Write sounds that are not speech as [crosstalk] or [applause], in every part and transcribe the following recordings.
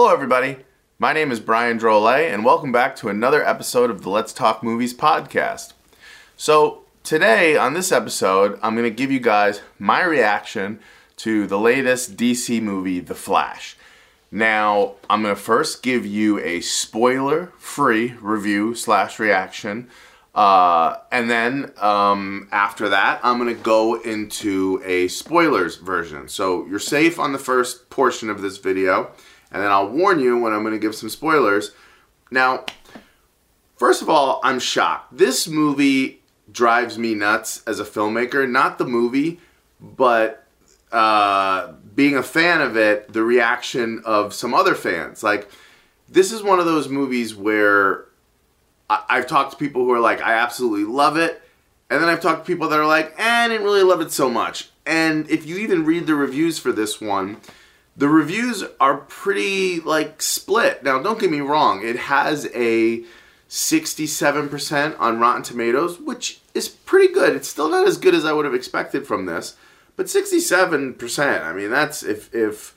Hello, everybody. My name is Brian Drolet, and welcome back to another episode of the Let's Talk Movies podcast. So, today on this episode, I'm going to give you guys my reaction to the latest DC movie, The Flash. Now, I'm going to first give you a spoiler-free review slash reaction, uh, and then um, after that, I'm going to go into a spoilers version. So you're safe on the first portion of this video and then I'll warn you when I'm going to give some spoilers. Now, first of all, I'm shocked. This movie drives me nuts as a filmmaker. Not the movie, but uh, being a fan of it, the reaction of some other fans. Like, this is one of those movies where I- I've talked to people who are like, I absolutely love it. And then I've talked to people that are like, eh, I didn't really love it so much. And if you even read the reviews for this one, the reviews are pretty like split. Now, don't get me wrong, it has a 67% on Rotten Tomatoes, which is pretty good. It's still not as good as I would have expected from this, but 67%. I mean, that's if if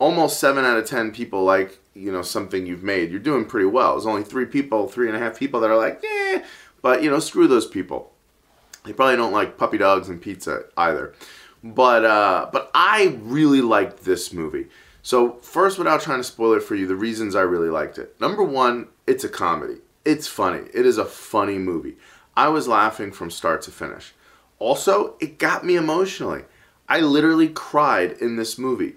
almost seven out of ten people like you know something you've made, you're doing pretty well. There's only three people, three and a half people that are like, eh, but you know, screw those people. They probably don't like puppy dogs and pizza either. But uh, but I really liked this movie. So first, without trying to spoil it for you, the reasons I really liked it. Number one, it's a comedy. It's funny. It is a funny movie. I was laughing from start to finish. Also, it got me emotionally. I literally cried in this movie.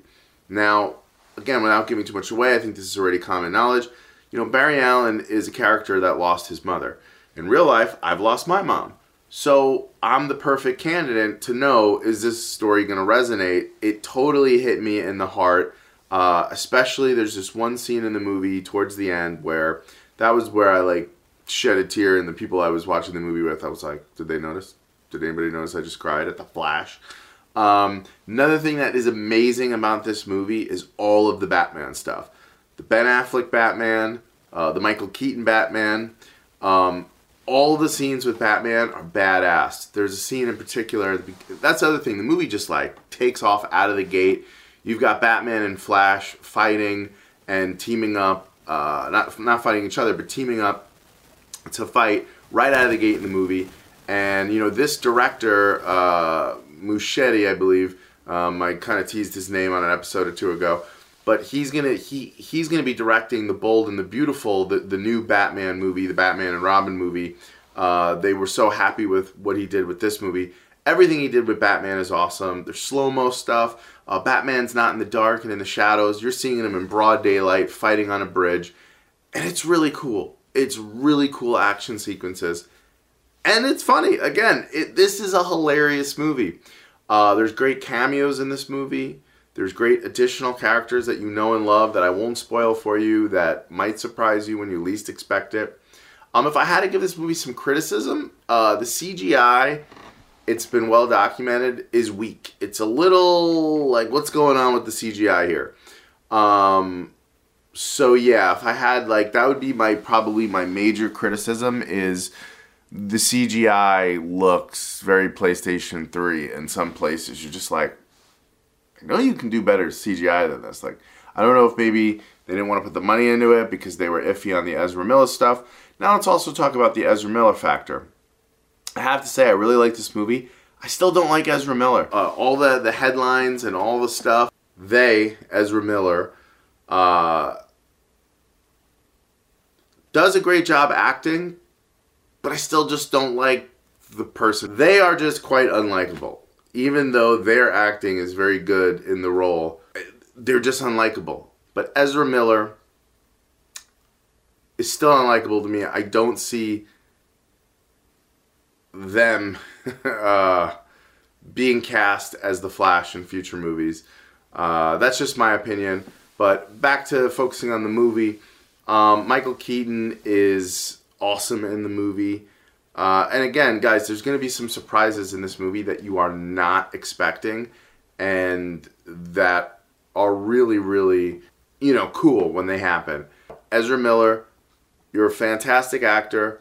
Now, again, without giving too much away, I think this is already common knowledge. You know, Barry Allen is a character that lost his mother. In real life, I've lost my mom. So I'm the perfect candidate to know is this story going to resonate? It totally hit me in the heart. Uh, especially, there's this one scene in the movie towards the end where that was where I like shed a tear, and the people I was watching the movie with, I was like, did they notice? Did anybody notice I just cried at the flash? Um, another thing that is amazing about this movie is all of the Batman stuff. The Ben Affleck Batman, uh, the Michael Keaton Batman. Um, all the scenes with Batman are badass. There's a scene in particular. That's the other thing. The movie just like takes off out of the gate. You've got Batman and Flash fighting and teaming up. Uh, not not fighting each other, but teaming up to fight right out of the gate in the movie. And you know this director, uh, Muschietti, I believe. Um, I kind of teased his name on an episode or two ago but he's gonna he he's gonna be directing the Bold and the Beautiful, the the new Batman movie, the Batman and Robin movie. Uh, they were so happy with what he did with this movie. Everything he did with Batman is awesome. There's slow mo stuff. Uh, Batman's not in the dark and in the shadows. You're seeing him in broad daylight fighting on a bridge, and it's really cool. It's really cool action sequences, and it's funny. Again, it, this is a hilarious movie. Uh, there's great cameos in this movie. There's great additional characters that you know and love that I won't spoil for you that might surprise you when you least expect it. Um, if I had to give this movie some criticism, uh, the CGI, it's been well documented, is weak. It's a little like what's going on with the CGI here. Um, so yeah, if I had like that would be my probably my major criticism is the CGI looks very PlayStation 3 in some places. You're just like, I know you can do better CGI than this. Like, I don't know if maybe they didn't want to put the money into it because they were iffy on the Ezra Miller stuff. Now let's also talk about the Ezra Miller factor. I have to say, I really like this movie. I still don't like Ezra Miller. Uh, all the, the headlines and all the stuff, they, Ezra Miller, uh, does a great job acting, but I still just don't like the person. They are just quite unlikable. Even though their acting is very good in the role, they're just unlikable. But Ezra Miller is still unlikable to me. I don't see them [laughs] uh, being cast as the Flash in future movies. Uh, that's just my opinion. But back to focusing on the movie, um, Michael Keaton is awesome in the movie. Uh, and again, guys, there's going to be some surprises in this movie that you are not expecting and that are really, really, you know, cool when they happen. Ezra Miller, you're a fantastic actor.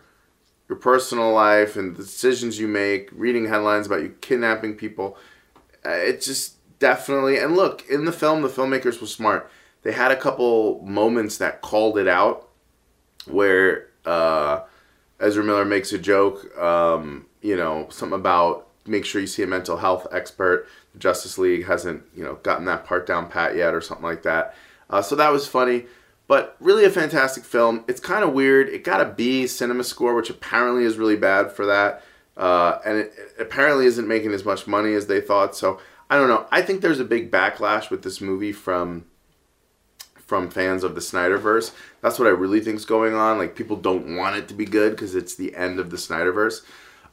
Your personal life and the decisions you make, reading headlines about you kidnapping people, uh, it just definitely. And look, in the film, the filmmakers were smart. They had a couple moments that called it out where uh, Ezra Miller makes a joke, um, you know, something about make sure you see a mental health expert. The Justice League hasn't, you know, gotten that part down pat yet or something like that. Uh, so that was funny. But really a fantastic film. It's kind of weird. It got a B cinema score, which apparently is really bad for that. Uh, and it, it, apparently isn't making as much money as they thought. So I don't know. I think there's a big backlash with this movie from from fans of the Snyderverse. That's what I really think is going on. Like people don't want it to be good because it's the end of the Snyderverse.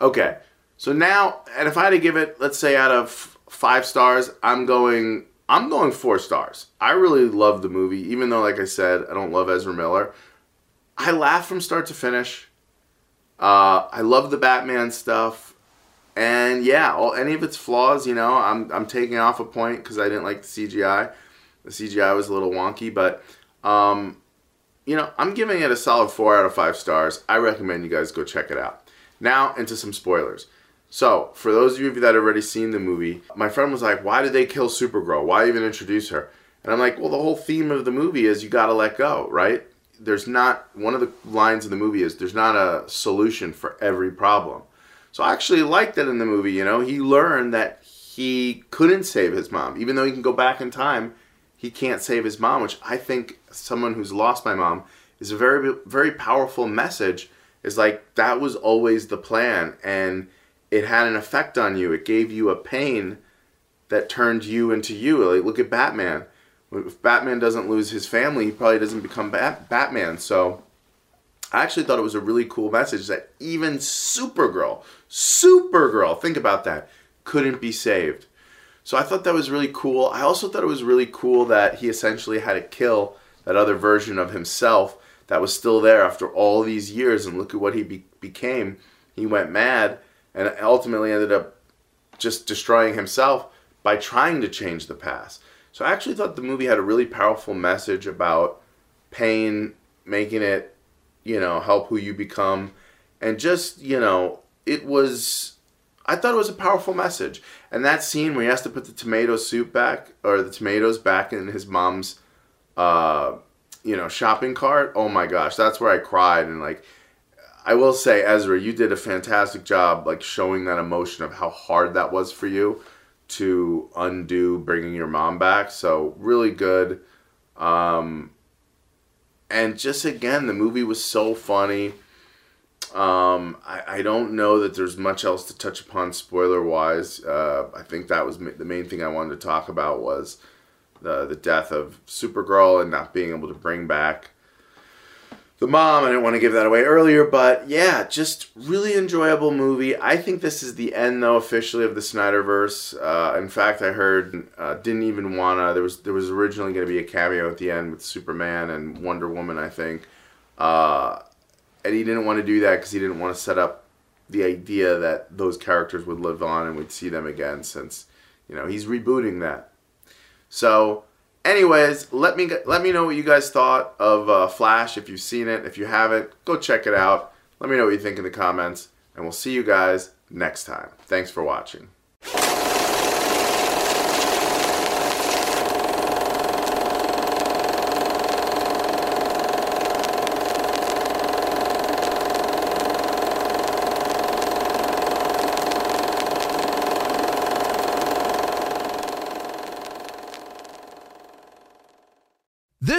Okay, so now, and if I had to give it, let's say out of five stars, I'm going I'm going four stars. I really love the movie, even though, like I said, I don't love Ezra Miller. I laugh from start to finish. Uh, I love the Batman stuff, and yeah, all, any of its flaws, you know, I'm I'm taking off a point because I didn't like the CGI. The CGI was a little wonky, but um, you know, I'm giving it a solid four out of five stars. I recommend you guys go check it out. Now into some spoilers. So, for those of you that have already seen the movie, my friend was like, Why did they kill Supergirl? Why even introduce her? And I'm like, Well, the whole theme of the movie is you gotta let go, right? There's not, one of the lines in the movie is, There's not a solution for every problem. So I actually liked that in the movie, you know? He learned that he couldn't save his mom. Even though he can go back in time, he can't save his mom, which I think someone who's lost my mom is a very, very powerful message. Is like, that was always the plan. And it had an effect on you. It gave you a pain that turned you into you. Like look at Batman. If Batman doesn't lose his family, he probably doesn't become Bat- Batman. So I actually thought it was a really cool message that even Supergirl, Supergirl, think about that, couldn't be saved. So I thought that was really cool. I also thought it was really cool that he essentially had to kill that other version of himself that was still there after all these years and look at what he be- became. He went mad and ultimately ended up just destroying himself by trying to change the past. So I actually thought the movie had a really powerful message about pain, making it, you know, help who you become, and just, you know, it was. I thought it was a powerful message. And that scene where he has to put the tomato soup back, or the tomatoes back in his mom's, uh, you know, shopping cart. Oh my gosh, that's where I cried and like I will say, Ezra, you did a fantastic job, like showing that emotion of how hard that was for you to undo bringing your mom back. So really good. Um, and just again, the movie was so funny. Um, I, I don't know that there's much else to touch upon spoiler wise. Uh, I think that was the main thing I wanted to talk about was the the death of Supergirl and not being able to bring back the mom. I didn't want to give that away earlier, but yeah, just really enjoyable movie. I think this is the end though officially of the Snyderverse. Uh, in fact, I heard uh, didn't even wanna. There was there was originally going to be a cameo at the end with Superman and Wonder Woman, I think. Uh, and he didn't want to do that because he didn't want to set up the idea that those characters would live on and we'd see them again since you know he's rebooting that. So, anyways, let me let me know what you guys thought of uh, Flash. If you've seen it, if you haven't, go check it out. Let me know what you think in the comments, and we'll see you guys next time. Thanks for watching.